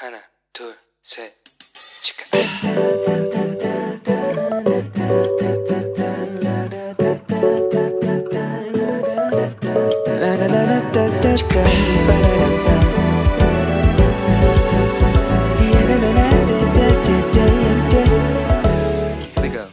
하나, 둘, 셋, 치카. Here we go.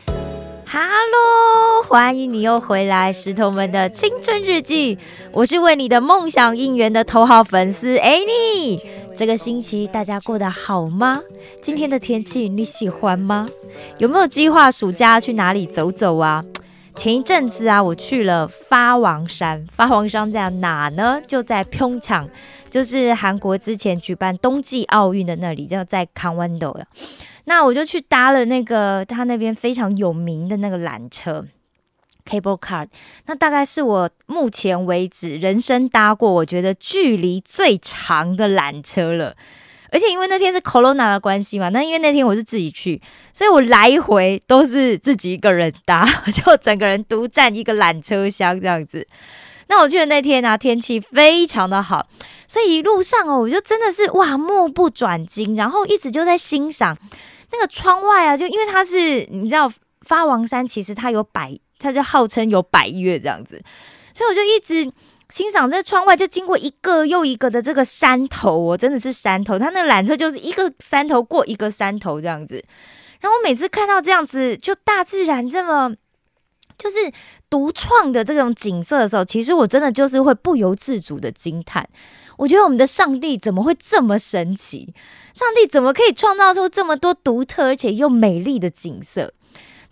Hello，欢迎你又回来，石头们的青春日记。我是为你的梦想应援的头号粉丝 Annie。 这个星期大家过得好吗？今天的天气你喜欢吗？有没有计划暑假去哪里走走啊？前一阵子啊，我去了发王山。发王山在哪呢？就在平昌，就是韩国之前举办冬季奥运的那里，就在康湾斗了。那我就去搭了那个他那边非常有名的那个缆车 cable car，那大概是我目前为止人生搭过我觉得距离最长的缆车了。而且因为那天是 corona 的关系嘛，那因为那天我是自己去，所以我来回都是自己一个人搭，就整个人独占一个缆车厢这样子。那我去的那天呢、天气非常的好，所以一路上哦，我就真的是哇目不转睛，然后一直就在欣赏那个窗外啊，就因为它是你知道发王山，其实它有百，它就号称有百岳这样子，所以我就一直欣赏这窗外，就经过一个又一个的这个山头哦，真的是山头，它那缆车就是一个山头过一个山头这样子，然后我每次看到这样子，就大自然这么。就是独创的这种景色的时候，其实我真的就是会不由自主的惊叹。我觉得我们的上帝怎么会这么神奇？上帝怎么可以创造出这么多独特而且又美丽的景色？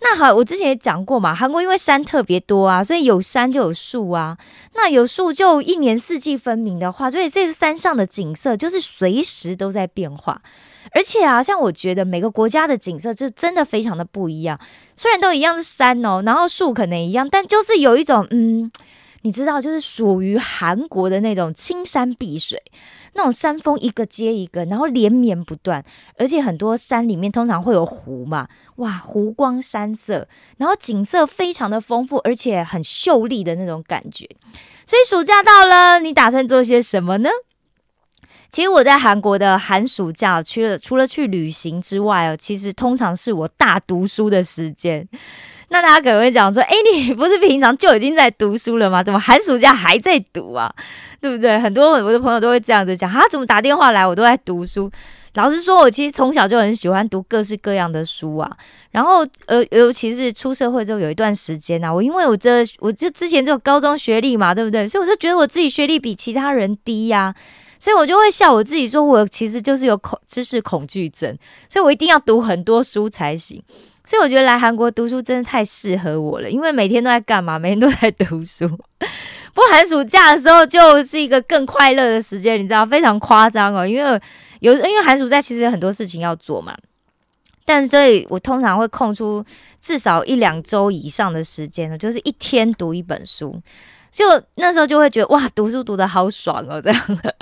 那好，我之前也讲过嘛，韩国因为山特别多啊，所以有山就有树啊。那有树就一年四季分明的话，所以这山上的景色就是随时都在变化。而且啊，像我觉得每个国家的景色就真的非常的不一样。虽然都一样是山哦，然后树可能一样，但就是有一种嗯，你知道，就是属于韩国的那种青山碧水，那种山峰一个接一个，然后连绵不断。而且很多山里面通常会有湖嘛，哇，湖光山色，然后景色非常的丰富，而且很秀丽的那种感觉。所以暑假到了，你打算做些什么呢？其实我在韩国的寒暑假，去了除了去旅行之外哦，其实通常是我大读书的时间。那大家可能会讲说：“哎，你不是平常就已经在读书了吗？怎么寒暑假还在读啊？对不对？”很多我的朋友都会这样子讲：“他怎么打电话来，我都在读书。”老实说，我其实从小就很喜欢读各式各样的书啊。然后，呃，尤其是出社会之后有一段时间啊，我因为我这我就之前只有高中学历嘛，对不对？所以我就觉得我自己学历比其他人低呀、所以我就会笑我自己，说我其实就是有恐知识恐惧症，所以我一定要读很多书才行。所以我觉得来韩国读书真的太适合我了，因为每天都在干嘛？每天都在读书。不过寒暑假的时候就是一个更快乐的时间，你知道，非常夸张哦。因为有因为寒暑假其实有很多事情要做嘛，但所以我通常会空出至少一两周以上的时间呢，就是一天读一本书。就那时候就会觉得哇，读书读得好爽哦，这样的。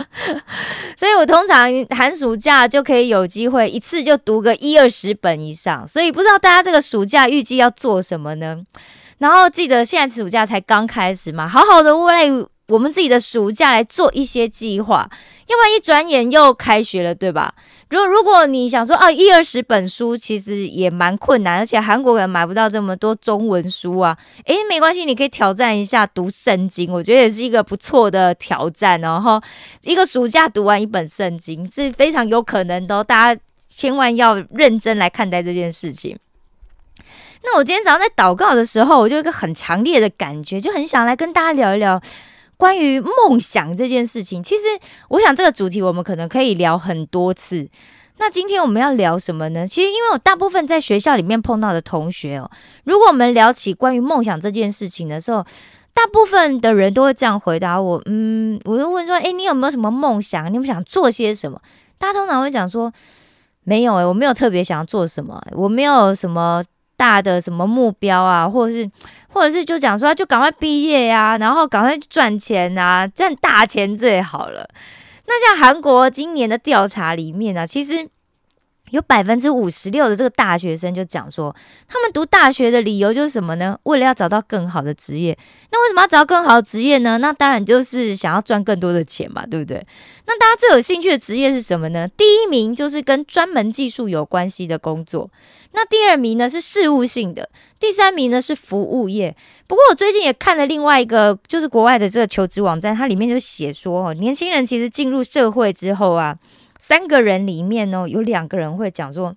所以我通常寒暑假就可以有机会一次就读个一二十本以上。所以不知道大家这个暑假预计要做什么呢？然后记得现在暑假才刚开始嘛，好好的为我们自己的暑假来做一些计划，要不然一转眼又开学了，对吧？如果如果你想说啊，一二十本书其实也蛮困难，而且韩国人买不到这么多中文书啊。诶，没关系，你可以挑战一下读圣经，我觉得也是一个不错的挑战哦。然后一个暑假读完一本圣经是非常有可能的、大家千万要认真来看待这件事情。那我今天早上在祷告的时候，我就有一个很强烈的感觉，就很想来跟大家聊一聊。关于梦想这件事情，其实我想这个主题我们可能可以聊很多次。那今天我们要聊什么呢？其实因为我大部分在学校里面碰到的同学哦，如果我们聊起关于梦想这件事情的时候，大部分的人都会这样回答我。嗯，我就问说，诶，你有没有什么梦想？你们想做些什么？大家通常会讲说，没有诶，我没有特别想要做什么，我没有什么。大的什么目标啊，或者是，或者是就讲说，就赶快毕业呀、然后赶快赚钱啊，赚大钱最好了。那像韩国今年的调查里面呢、其实有百分之五十六的这个大学生就讲说，他们读大学的理由就是什么呢？为了要找到更好的职业。那为什么要找到更好的职业呢？那当然就是想要赚更多的钱嘛，对不对？那大家最有兴趣的职业是什么呢？第一名就是跟专门技术有关系的工作。那第二名呢是事务性的，第三名呢是服务业。不过我最近也看了另外一个，就是国外的这个求职网站，它里面就写说，哦，年轻人其实进入社会之后啊。三个人里面呢，有两个人会讲说，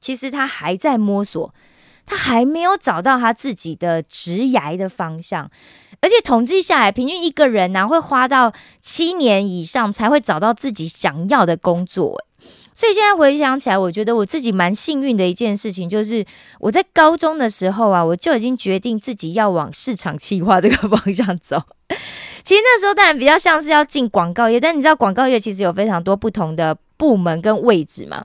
其实他还在摸索，他还没有找到他自己的职涯的方向，而且统计下来，平均一个人呢会花到七年以上才会找到自己想要的工作。所以现在回想起来，我觉得我自己蛮幸运的一件事情，就是我在高中的时候啊，我就已经决定自己要往市场企划这个方向走。其实那时候当然比较像是要进广告业，但你知道广告业其实有非常多不同的部门跟位置嘛，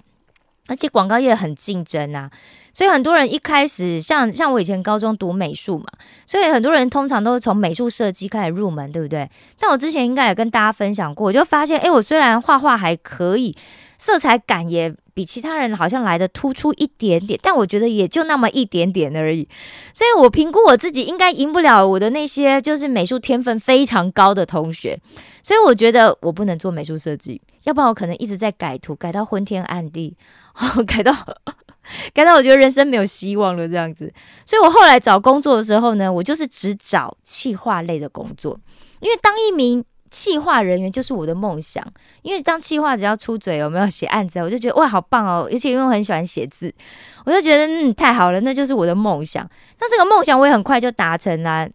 而且广告业很竞争啊，所以很多人一开始像像我以前高中读美术嘛，所以很多人通常都是从美术设计开始入门，对不对？但我之前应该也跟大家分享过，我就发现，哎，我虽然画画还可以。色彩感也比其他人好像来的突出一点点，但我觉得也就那么一点点而已。所以我评估我自己应该赢不了我的那些就是美术天分非常高的同学，所以我觉得我不能做美术设计，要不然我可能一直在改图，改到昏天暗地，改到感到我觉得人生没有希望了这样子。所以我后来找工作的时候呢，我就是只找企划类的工作，因为当一名。企划人员就是我的梦想，因为当企划只要出嘴有没有写案子，我就觉得哇好棒哦！而且因为我很喜欢写字，我就觉得嗯太好了，那就是我的梦想。那这个梦想我也很快就达成了，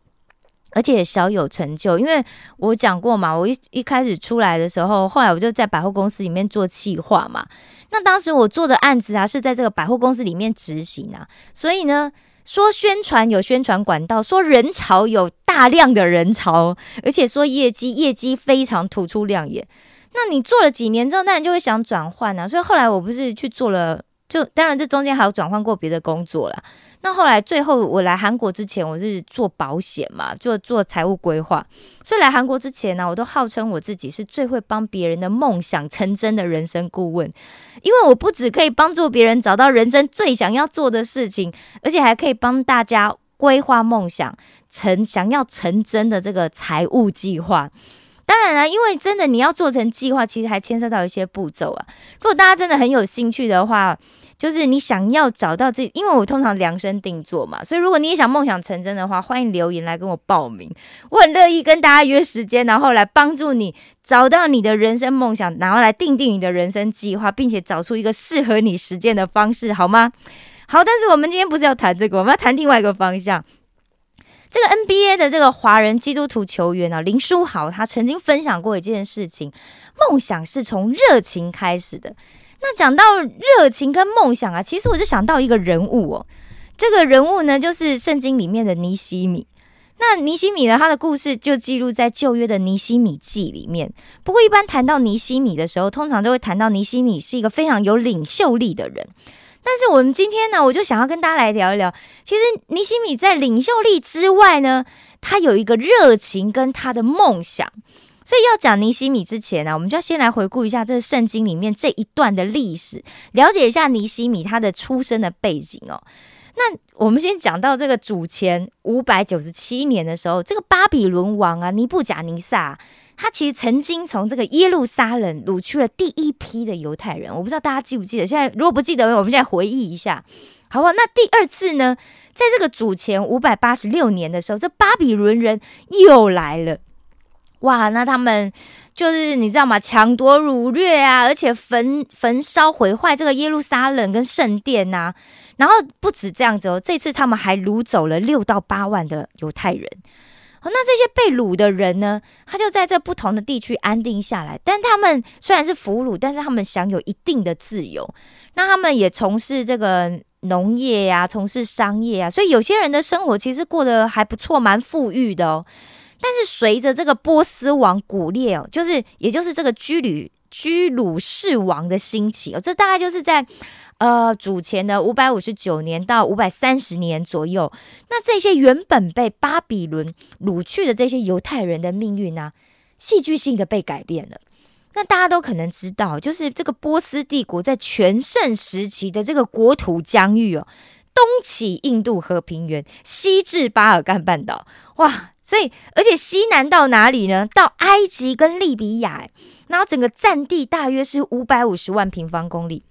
而且小有成就。因为我讲过嘛，我一一开始出来的时候，后来我就在百货公司里面做企划嘛。那当时我做的案子啊，是在这个百货公司里面执行啊，所以呢。说宣传有宣传管道，说人潮有大量的人潮，而且说业绩业绩非常突出亮眼。那你做了几年之后，那你就会想转换啊。所以后来我不是去做了。就当然，这中间还有转换过别的工作啦。那后来最后我来韩国之前，我是做保险嘛，做做财务规划。所以来韩国之前呢，我都号称我自己是最会帮别人的梦想成真的人生顾问，因为我不只可以帮助别人找到人生最想要做的事情，而且还可以帮大家规划梦想成想要成真的这个财务计划。当然了，因为真的你要做成计划，其实还牵涉到一些步骤啊。如果大家真的很有兴趣的话，就是你想要找到自己，因为我通常量身定做嘛，所以如果你也想梦想成真的话，欢迎留言来跟我报名，我很乐意跟大家约时间，然后来帮助你找到你的人生梦想，然后来定定你的人生计划，并且找出一个适合你实践的方式，好吗？好，但是我们今天不是要谈这个，我们要谈另外一个方向。这个 NBA 的这个华人基督徒球员啊，林书豪，他曾经分享过一件事情：梦想是从热情开始的。那讲到热情跟梦想啊，其实我就想到一个人物哦。这个人物呢，就是圣经里面的尼西米。那尼西米呢，他的故事就记录在旧约的尼西米记里面。不过，一般谈到尼西米的时候，通常都会谈到尼西米是一个非常有领袖力的人。但是我们今天呢，我就想要跟大家来聊一聊，其实尼西米在领袖力之外呢，他有一个热情跟他的梦想。所以要讲尼西米之前呢，我们就要先来回顾一下这圣经里面这一段的历史，了解一下尼西米他的出生的背景哦。那我们先讲到这个主前五百九十七年的时候，这个巴比伦王啊尼布甲尼撒，他其实曾经从这个耶路撒冷掳去了第一批的犹太人。我不知道大家记不记得？现在如果不记得，我们现在回忆一下，好不好？那第二次呢，在这个主前五百八十六年的时候，这巴比伦人又来了。哇，那他们就是你知道吗？抢夺、掳掠啊，而且焚焚烧、毁坏这个耶路撒冷跟圣殿呐。然后不止这样子哦，这次他们还掳走了六到八万的犹太人。那这些被掳的人呢，他就在这不同的地区安定下来。但他们虽然是俘虏，但是他们享有一定的自由。那他们也从事这个农业呀，从事商业啊，所以有些人的生活其实过得还不错，蛮富裕的哦。但是随着这个波斯王古列哦，就是也就是这个居鲁居鲁士王的兴起哦，这大概就是在呃主前的五百五十九年到五百三十年左右。那这些原本被巴比伦掳去的这些犹太人的命运呢，戏剧性的被改变了。那大家都可能知道，就是这个波斯帝国在全盛时期的这个国土疆域哦，东起印度河平原，西至巴尔干半岛，哇！所以而且西南到哪里呢？到埃及跟利比亚，然后整个占地大约是五百五十万平方公里。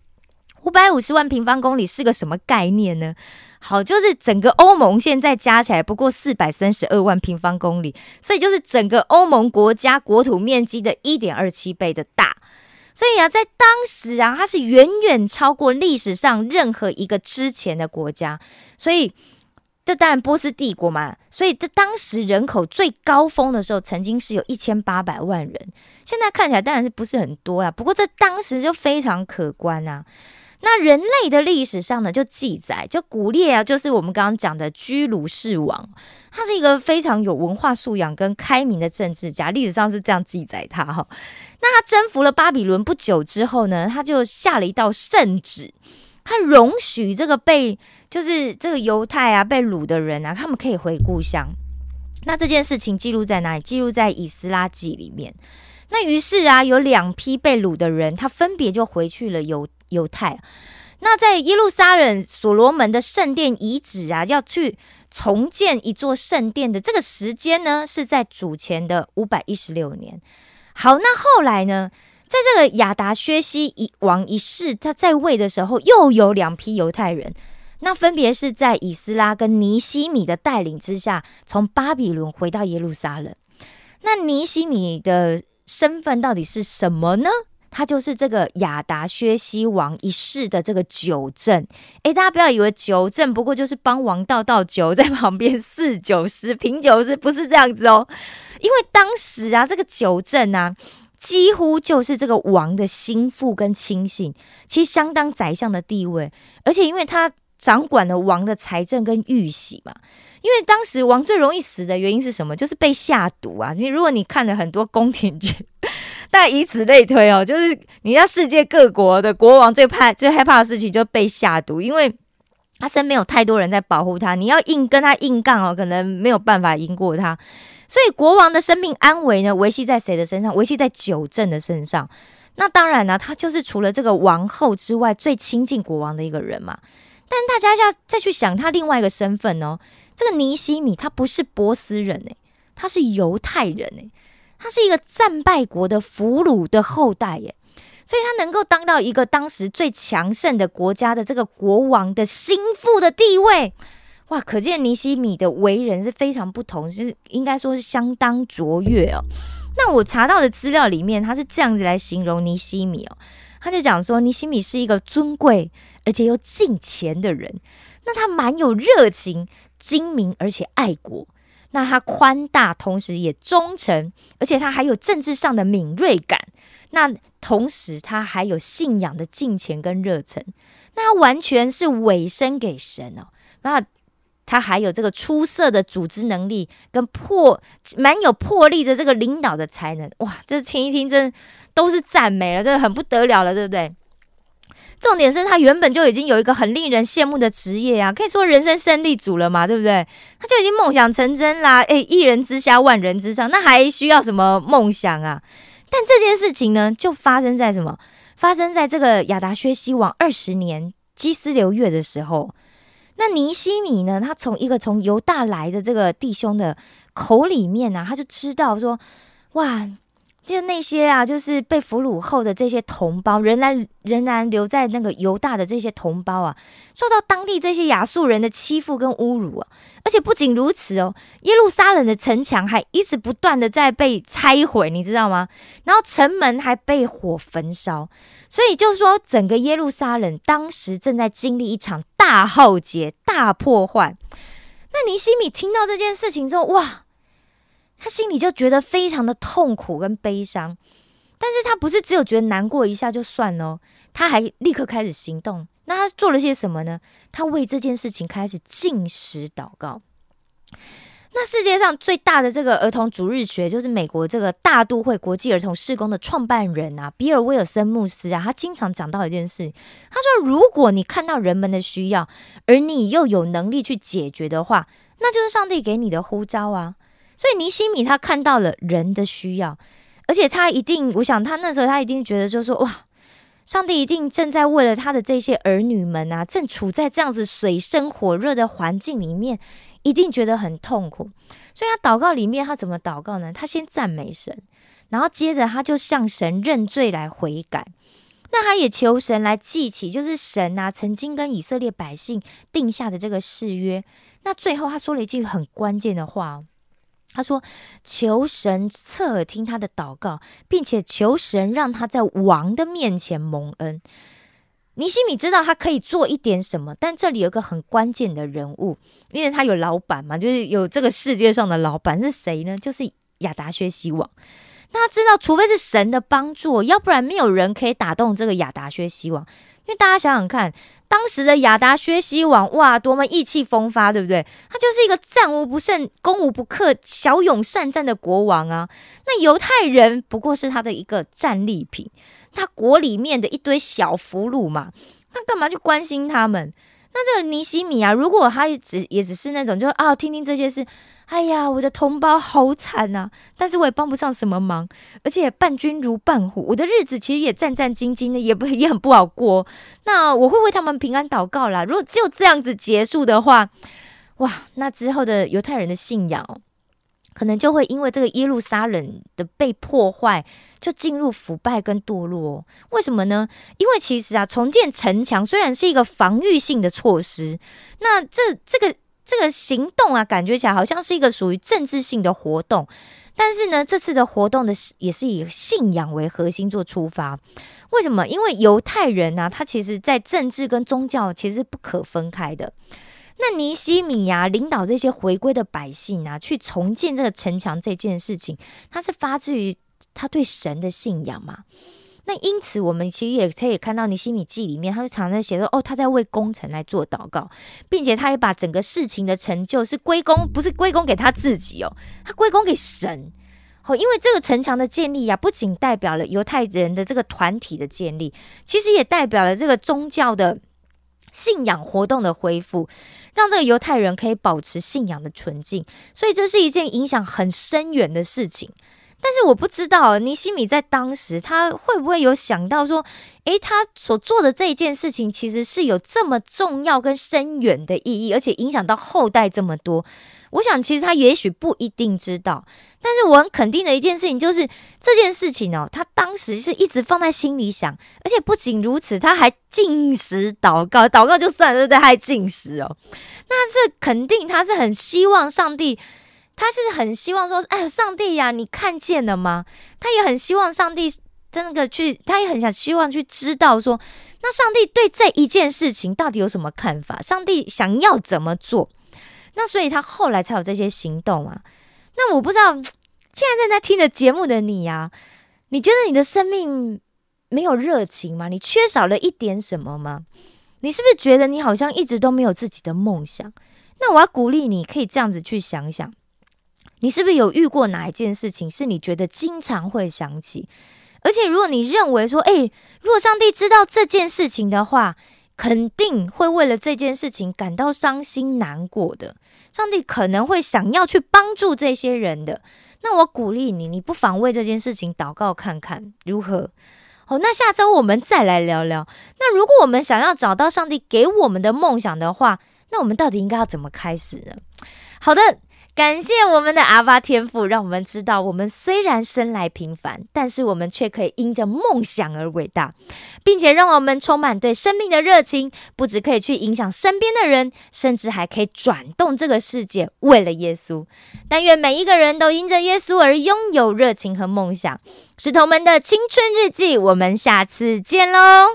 五百五十万平方公里是个什么概念呢？好，就是整个欧盟现在加起来不过四百三十二万平方公里，所以就是整个欧盟国家国土面积的一点二七倍的大。所以啊，在当时啊，它是远远超过历史上任何一个之前的国家。所以这当然波斯帝国嘛，所以这当时人口最高峰的时候，曾经是有一千八百万人。现在看起来当然是不是很多啦，不过这当时就非常可观啊。那人类的历史上呢，就记载，就古列啊，就是我们刚刚讲的居鲁士王，他是一个非常有文化素养跟开明的政治家，历史上是这样记载他哈。那他征服了巴比伦不久之后呢，他就下了一道圣旨，他容许这个被就是这个犹太啊被掳的人啊，他们可以回故乡。那这件事情记录在哪里？记录在以斯拉记里面。那于是啊，有两批被掳的人，他分别就回去了犹。犹太，那在耶路撒冷所罗门的圣殿遗址啊，要去重建一座圣殿的这个时间呢，是在主前的五百一十六年。好，那后来呢，在这个亚达薛西一王一世他在位的时候，又有两批犹太人，那分别是在以斯拉跟尼西米的带领之下，从巴比伦回到耶路撒冷。那尼西米的身份到底是什么呢？他就是这个亚达薛西王一世的这个酒政，诶，大家不要以为酒政不过就是帮王倒倒酒，在旁边侍酒师品酒师，不是这样子哦。因为当时啊，这个酒政啊，几乎就是这个王的心腹跟亲信，其实相当宰相的地位，而且因为他掌管了王的财政跟玉玺嘛。因为当时王最容易死的原因是什么？就是被下毒啊！你如果你看了很多宫廷剧，但以此类推哦，就是你知道世界各国的国王最怕、最害怕的事情就被下毒，因为他身边有太多人在保护他，你要硬跟他硬杠哦，可能没有办法赢过他。所以国王的生命安危呢，维系在谁的身上？维系在九正的身上。那当然呢，他就是除了这个王后之外最亲近国王的一个人嘛。但大家要再去想他另外一个身份哦。这个尼西米他不是波斯人哎，他是犹太人哎，他是一个战败国的俘虏的后代耶，所以他能够当到一个当时最强盛的国家的这个国王的心腹的地位，哇，可见尼西米的为人是非常不同，是应该说是相当卓越哦。那我查到的资料里面，他是这样子来形容尼西米哦，他就讲说尼西米是一个尊贵而且又敬钱的人，那他蛮有热情。精明而且爱国，那他宽大，同时也忠诚，而且他还有政治上的敏锐感。那同时他还有信仰的敬虔跟热忱，那他完全是委身给神哦。那他还有这个出色的组织能力跟魄，蛮有魄力的这个领导的才能。哇，这听一听真都是赞美了，这很不得了了，对不对？重点是他原本就已经有一个很令人羡慕的职业啊，可以说人生胜利组了嘛，对不对？他就已经梦想成真啦，诶，一人之下，万人之上，那还需要什么梦想啊？但这件事情呢，就发生在什么？发生在这个亚达薛西王二十年基斯流月的时候。那尼西米呢，他从一个从犹大来的这个弟兄的口里面呢，他就知道说，哇。就那些啊，就是被俘虏后的这些同胞，仍然仍然留在那个犹大的这些同胞啊，受到当地这些亚述人的欺负跟侮辱啊！而且不仅如此哦，耶路撒冷的城墙还一直不断的在被拆毁，你知道吗？然后城门还被火焚烧，所以就是说，整个耶路撒冷当时正在经历一场大浩劫、大破坏。那尼西米听到这件事情之后，哇！他心里就觉得非常的痛苦跟悲伤，但是他不是只有觉得难过一下就算哦，他还立刻开始行动。那他做了些什么呢？他为这件事情开始进食祷告。那世界上最大的这个儿童主日学，就是美国这个大都会国际儿童事工的创办人啊，比尔威尔森牧师啊，他经常讲到一件事，他说：如果你看到人们的需要，而你又有能力去解决的话，那就是上帝给你的呼召啊。所以尼西米他看到了人的需要，而且他一定，我想他那时候他一定觉得，就是说哇，上帝一定正在为了他的这些儿女们啊，正处在这样子水深火热的环境里面，一定觉得很痛苦。所以他祷告里面，他怎么祷告呢？他先赞美神，然后接着他就向神认罪来悔改。那他也求神来记起，就是神啊曾经跟以色列百姓定下的这个誓约。那最后他说了一句很关键的话，他说：“求神侧耳听他的祷告，并且求神让他在王的面前蒙恩。”尼西米知道他可以做一点什么，但这里有个很关键的人物，因为他有老板嘛，就是有这个世界上的老板是谁呢？就是亚达薛西王。那他知道，除非是神的帮助，要不然没有人可以打动这个亚达薛西王。因为大家想想看，当时的亚达薛西王，哇，多么意气风发，对不对？他就是一个战无不胜、攻无不克、骁勇善战的国王啊。那犹太人不过是他的一个战利品，他国里面的一堆小俘虏嘛，那干嘛去关心他们？那这个尼西米啊，如果他只也只是那种，就啊，听听这些事，哎呀，我的同胞好惨呐，但是我也帮不上什么忙，而且伴君如伴虎，我的日子其实也战战兢兢的，也不也很不好过。那我会为他们平安祷告啦。如果就这样子结束的话，哇，那之后的犹太人的信仰。可能就会因为这个耶路撒冷的被破坏，就进入腐败跟堕落。为什么呢？因为其实啊，重建城墙虽然是一个防御性的措施，那这这个这个行动啊，感觉起来好像是一个属于政治性的活动。但是呢，这次的活动的也是以信仰为核心做出发。为什么？因为犹太人呢，他其实在政治跟宗教其实是不可分开的。那尼西米呀，领导这些回归的百姓啊，去重建这个城墙这件事情，他是发自于他对神的信仰嘛？那因此，我们其实也可以看到尼西米记里面，他就常常写说，哦，他在为工程来做祷告，并且他也把整个事情的成就是归功，不是归功给他自己哦，他归功给神。哦，因为这个城墙的建立呀，不仅代表了犹太人的这个团体的建立，其实也代表了这个宗教的。信仰活动的恢复，让这个犹太人可以保持信仰的纯净，所以这是一件影响很深远的事情。但是我不知道尼西米在当时他会不会有想到说，诶，他所做的这一件事情其实是有这么重要跟深远的意义，而且影响到后代这么多。我想，其实他也许不一定知道，但是我很肯定的一件事情就是，这件事情哦，他当时是一直放在心里想，而且不仅如此，他还进食祷告，祷告就算了，对不对？还进食哦，那这肯定他是很希望上帝，他是很希望说，哎，上帝呀，你看见了吗？他也很希望上帝真的去，他也很想希望去知道说，那上帝对这一件事情到底有什么看法？上帝想要怎么做？那所以他后来才有这些行动啊。那我不知道现在正在听着节目的你呀，你觉得你的生命没有热情吗？你缺少了一点什么吗？你是不是觉得你好像一直都没有自己的梦想？那我要鼓励你，可以这样子去想想，你是不是有遇过哪一件事情是你觉得经常会想起？而且如果你认为说，诶，如果上帝知道这件事情的话，肯定会为了这件事情感到伤心难过的。上帝可能会想要去帮助这些人的。那我鼓励你，你不妨为这件事情祷告看看如何。好，那下周我们再来聊聊。那如果我们想要找到上帝给我们的梦想的话，那我们到底应该要怎么开始呢？好的。感谢我们的阿巴天赋，让我们知道，我们虽然生来平凡，但是我们却可以因着梦想而伟大，并且让我们充满对生命的热情，不只可以去影响身边的人，甚至还可以转动这个世界，为了耶稣。但愿每一个人都因着耶稣而拥有热情和梦想。石头们的青春日记，我们下次见喽。